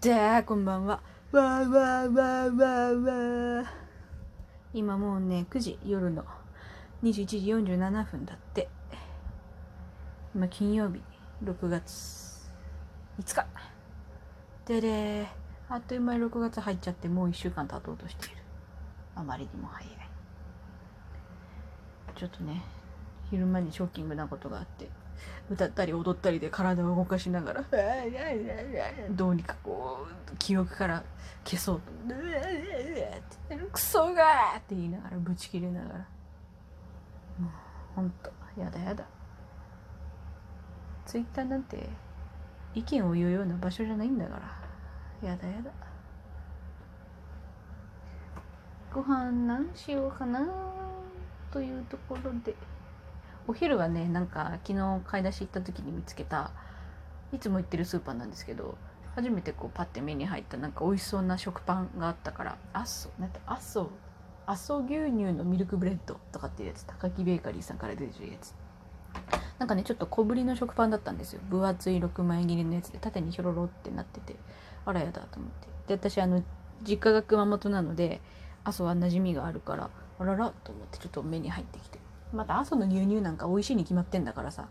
じゃあこんばんは。わーわーわーわーわー。今もうね9時夜の21時47分だって。今金曜日6月5日。でれあっという間に6月入っちゃってもう1週間経とうとしている。あまりにも早い。ちょっとね昼間にショッキングなことがあって。歌ったり踊ったりで体を動かしながらどうにかこう記憶から消そうと「クソが!」って言いながらブチ切れながらもうほんとやだやだツイッターなんて意見を言うような場所じゃないんだからやだやだご飯何しようかなというところで。お昼はねなんか昨日買い出し行った時に見つけたいつも行ってるスーパーなんですけど初めてこうパッて目に入ったなんか美味しそうな食パンがあったからあっそなんてあっそ阿蘇牛乳のミルクブレッドとかっていうやつ高木ベーカリーさんから出てるやつ。なんかねちょっと小ぶりの食パンだったんですよ。分厚い6枚切りのやつで縦にひょろろってなっててあらやだと思って。で私あの実家が熊本なので阿蘇は馴染みがあるからあららと思ってちょっと目に入ってきて。また阿蘇の牛乳なんか美味しいに決まってんだからさ。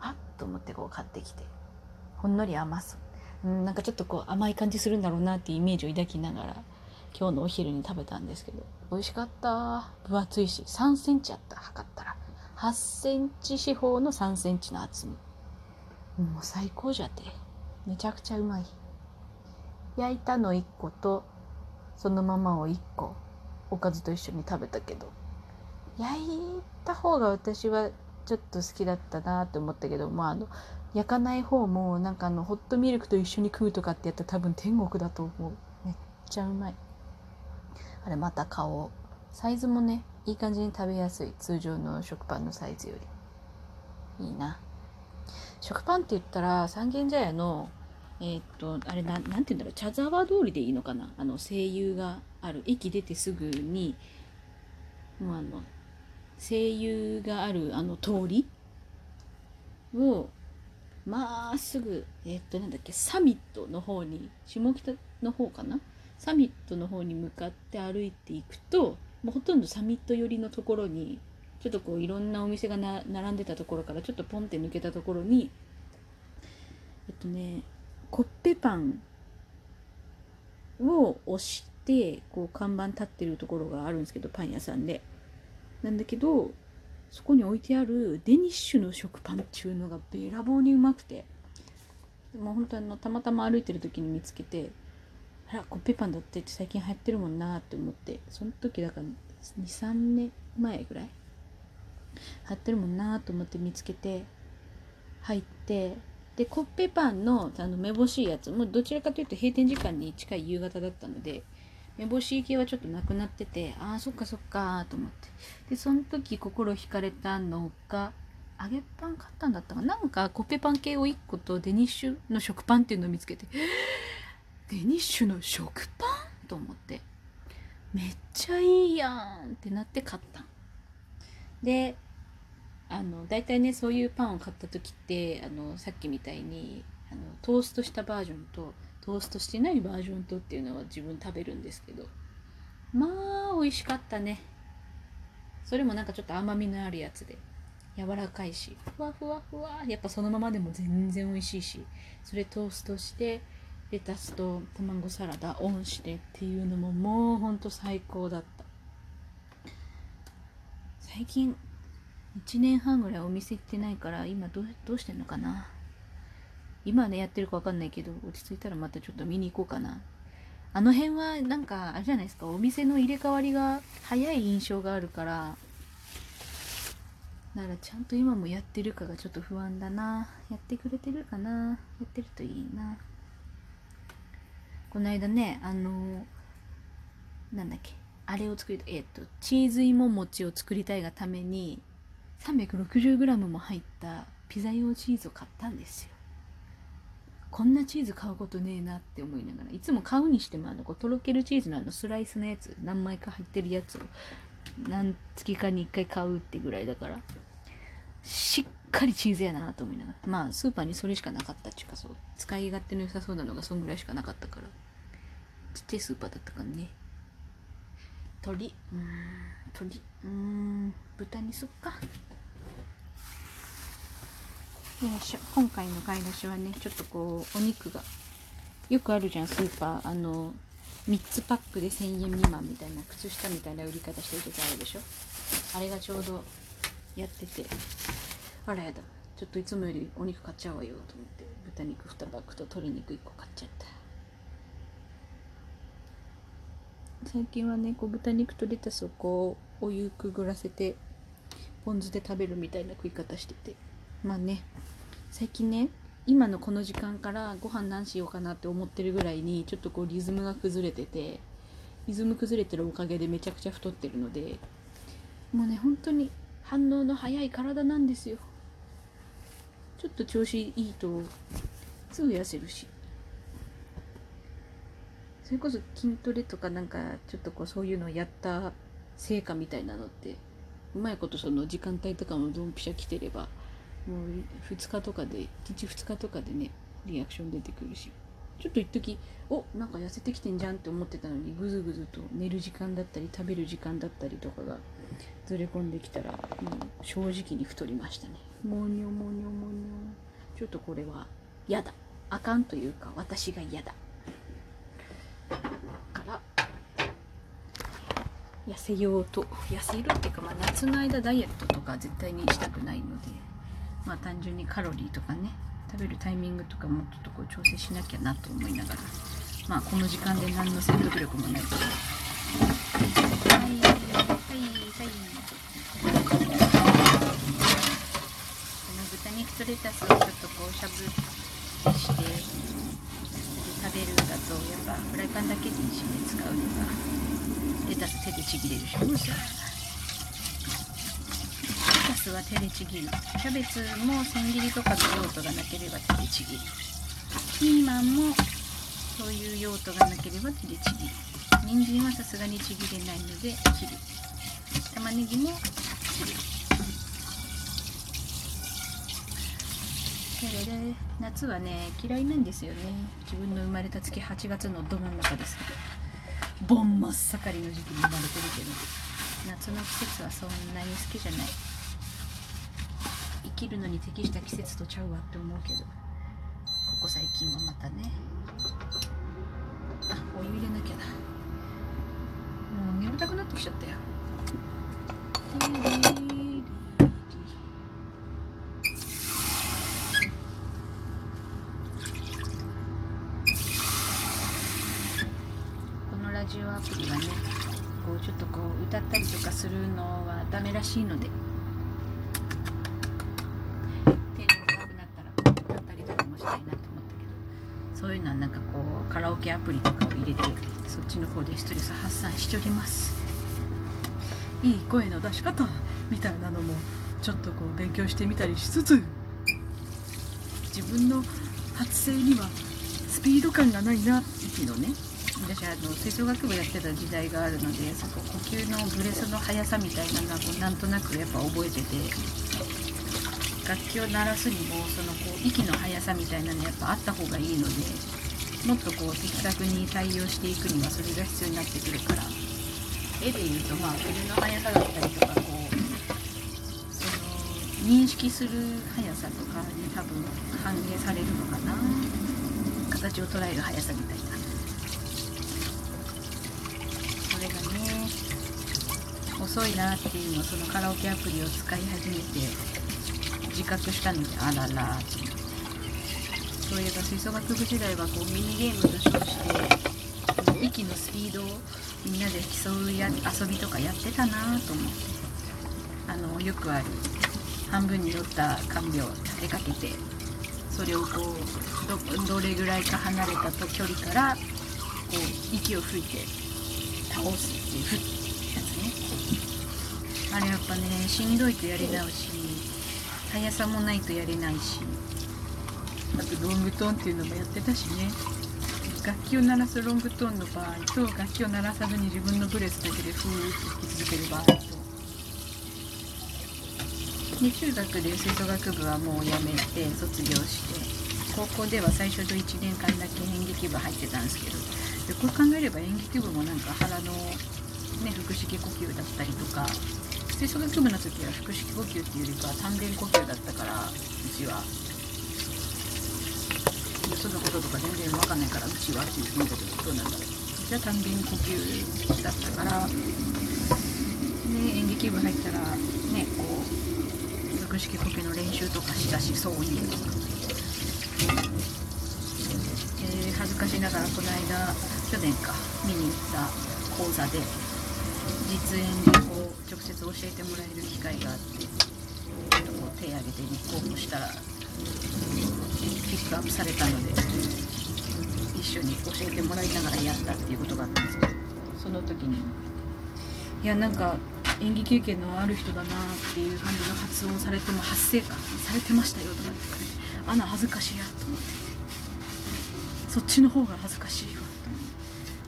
あっと思ってこう買ってきて。ほんのり甘そう、うん、なんかちょっとこう甘い感じするんだろうなっていうイメージを抱きながら今日のお昼に食べたんですけど。美味しかった。分厚いし3センチあった。測ったら。8センチ四方の3センチの厚み。もう最高じゃって。めちゃくちゃうまい。焼いたの1個とそのままを1個おかずと一緒に食べたけど。焼いた方が私はちょっと好きだったなって思ったけどまああの焼かない方もなんかあのホットミルクと一緒に食うとかってやったら多分天国だと思う。めっちゃうまい。あれまた買おうサイズもねいい感じに食べやすい。通常の食パンのサイズより。いいな。食パンって言ったら三軒茶屋のえー、っとあれななんて言うんだろう。茶沢通りでいいのかな。あの声優がある。駅出てすぐにもうあの声優があるあの通り？をまっすぐえっとなんだっけサミットの方に下北の方かな？サミットの方に向かって歩いていくともうほとんどサミット寄りのところにちょっとこういろんなお店が並んでたところからちょっとポンって抜けたところにえっとねコッペパンを押してこう看板立ってるところがあるんですけどパン屋さんで。なんだけどそこに置いてあるデニッシュの食パンっていうのがべらぼうにうまくてもう本当あのたまたま歩いてる時に見つけてあらコッペパンだってって最近流行ってるもんなって思ってその時だから23年前ぐらい流行ってるもんなと思って見つけて入ってでコッペパンのあのめぼしいやつもうどちらかというと閉店時間に近い夕方だったので目星系はちょっとなくなっててああそっかそっかと思って。でその時心惹かれたのが揚げパン買ったんだったかな？んかコッペパン系を1個とデニッシュの食パンっていうのを見つけてデニッシュの食パン？と思って。めっちゃいいやんってなって買った。であの大体ねそういうパンを買った時ってあのさっきみたいにあのトーストしたバージョンとトーストしてないバージョンとっていうのは自分食べるんですけど。まあ美味しかったね。それもなんかちょっと甘みのあるやつで。柔らかいし。ふわふわふわ。やっぱそのままでも全然美味しいし。それトーストしてレタスと卵サラダオンしてっていうのももうほんと最高だった。最近1年半ぐらいお店行ってないから今どうしてんのかな。今ねやってるか分かんないけど落ち着いたらまたちょっと見に行こうかな。あの辺はなんかあれじゃないですかお店の入れ替わりが早い印象があるからならちゃんと今もやってるかがちょっと不安だな。やってくれてるかな。やってるといいな。この間ねあのなんだっけ。あれを作りたいえっ、とチーズ芋餅を作りたいがために 360g も入ったピザ用チーズを買ったんですよ。こんなチーズ買うことねえなって思いながらいつも買うにしてもあのこうとろけるチーズのあのスライスのやつ何枚か入ってるやつを何月かに1回買うってぐらいだからしっかりチーズやなと思いながらまあスーパーにそれしかなかったっていうかそう使い勝手の良さそうなのがそんぐらいしかなかったから。ちっちゃいスーパーだったからね。鶏うん鶏うん豚にすっか。よいしょ。今回の買い出しはねちょっとこうお肉がよくあるじゃん。スーパー。あの3つパックで1000円未満みたいな靴下みたいな売り方してる時あるでしょ。あれがちょうどやってて。あらやだ。ちょっといつもよりお肉買っちゃうわよと思って。豚肉2パックと鶏肉1個買っちゃった。最近はねこう豚肉とレタスをこうお湯くぐらせてポン酢で食べるみたいな食い方してて。まあね。最近ね今のこの時間からご飯何しようかなって思ってるぐらいにちょっとこうリズムが崩れててリズム崩れてるおかげでめちゃくちゃ太ってるのでもうね本当に反応の早い体なんですよ。ちょっと調子いいとすぐ痩せるし。それこそ筋トレとかなんかちょっとこうそういうのをやった成果みたいなのってうまいことその時間帯とかもドンピシャ来てればもう2日とかで1日2日とかでねリアクション出てくるし。ちょっと一時おなんか痩せてきてんじゃんって思ってたのにぐずぐずと寝る時間だったり食べる時間だったりとかがずれ込んできたらもう正直に太りましたね。もにょもにょもにょちょっとこれは嫌だ。あかんというか私が嫌だ。から痩せようと。痩せるっていうか、まあ、夏の間ダイエットとか絶対にしたくないので。まあ単純にカロリーとかね食べるタイミングとかもちょっとこう調整しなきゃなと思いながらまあこの時間で何の説得力もないけどはいはいはいこの豚肉とレタスをちょっとこうしゃぶして食べるんだとやっぱフライパンだけでい。い。しね使うのがレタス手でちぎれるしレタスは手でちぎる。キャベツも千切りとかの用途がなければ手でちぎる。ピーマンもそういう用途がなければ手でちぎる。人参はさすがにちぎれないので切る。玉ねぎも切る。けれで夏はね嫌いなんですよね。自分の生まれた月8月のど真ん中ですけど。盆真っ盛りの時期に生まれてるけど。夏の季節はそんなに好きじゃない。生きるのに適した季節とちゃうわって思うけど。ここ最近はまたね。あお湯入れなきゃだ。もう眠たくなってきちゃったよ。このラジオアプリはねこうちょっとこう歌ったりとかするのはダメらしいので。そういうのはなんかこうカラオケアプリとかを入れてそっちの方でストレス発散しております。いい声の出し方みたいなのもちょっとこう勉強してみたりしつつ自分の発声にはスピード感がないな息のね。私あの吹奏楽部やってた時代があるのでそこ呼吸のブレスの速さみたいなのがこうなんとなくやっぱ覚えてて楽器を鳴らすにもそのこう息の速さみたいなのやっぱあった方がいいのでもっとこう的確に対応していくにはそれが必要になってくるから。絵で言うとまあ筆の速さだったりとかこうその認識する速さとかに多分反映されるのかな。形を捉える速さみたいな。それがね遅いなっていうのをそのカラオケアプリを使い始めて自覚したのであららってそういえば吹奏楽部時代はこうミニゲームと称して息のスピードをみんなで競うや遊びとかやってたなと思って。あのよくある半分に折った看病を立てかけてそれをこうどどれぐらいか離れたと距離からこう息を吹いて倒すっていうやつね。あれやっぱねしんどいとやり直し速さもないとやれないし。あとロングトーンっていうのもやってたしね。楽器を鳴らすロングトーンの場合と楽器を鳴らさずに自分のブレスだけでフーッと弾き続ける場合と。で中学で吹奏楽部はもうやめて卒業して。高校では最初の1年間だけ演劇部入ってたんですけど。よく考えれば演劇部もなんか腹の、ね、腹式呼吸だったりとか。吹奏楽部の時は腹式呼吸っていうよりかは丹田呼吸だったからうちは。よそのこととか全然わかんないからうちはって言ってみたけどうなんだろう。じゃあ丹田呼吸だったからで演劇部入ったらねこう腹式呼吸の練習とかしたしそういうとか、え恥ずかしながらこの間去年か見に行った講座で実演でこう直接教えてもらえる機会があってちょっとこう手挙げて立候補したらピックアップされたので一緒に教えてもらいながらやったっていうことがあったんですけどその時に。いやなんか演技経験のある人だなっていう感じの発音されても発声かされてましたよとかってあな恥ずかしいやと思って。そっちの方が恥ずかしいわ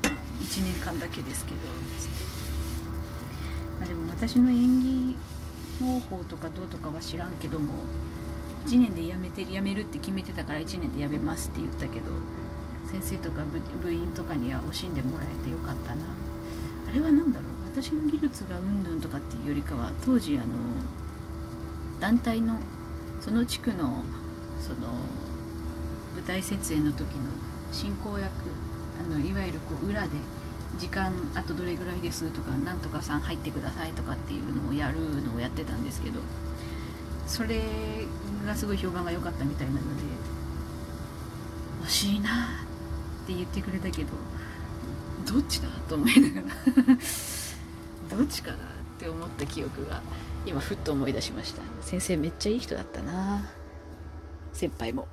と1年間だけですけどあでも私の演技方法とかどうとかは知らんけども1年で辞めて辞めるって決めてたから1年で辞めますって言ったけど先生とか部員とかには惜しんでもらえてよかったな。あれは何だろう？私の技術がうんぬんとかっていうよりかは当時あの団体のその地区のその舞台設営の時の進行役あのいわゆるこう裏で時間あとどれぐらいですとかなんとかさん入ってくださいとかっていうのをやるのをやってたんですけどそれがすごい評判が良かったみたいなので惜しいなって言ってくれたけどどっちだと思いながら どっちかなって思った記憶が今ふっと思い出しました先生めっちゃいい人だったな先輩も。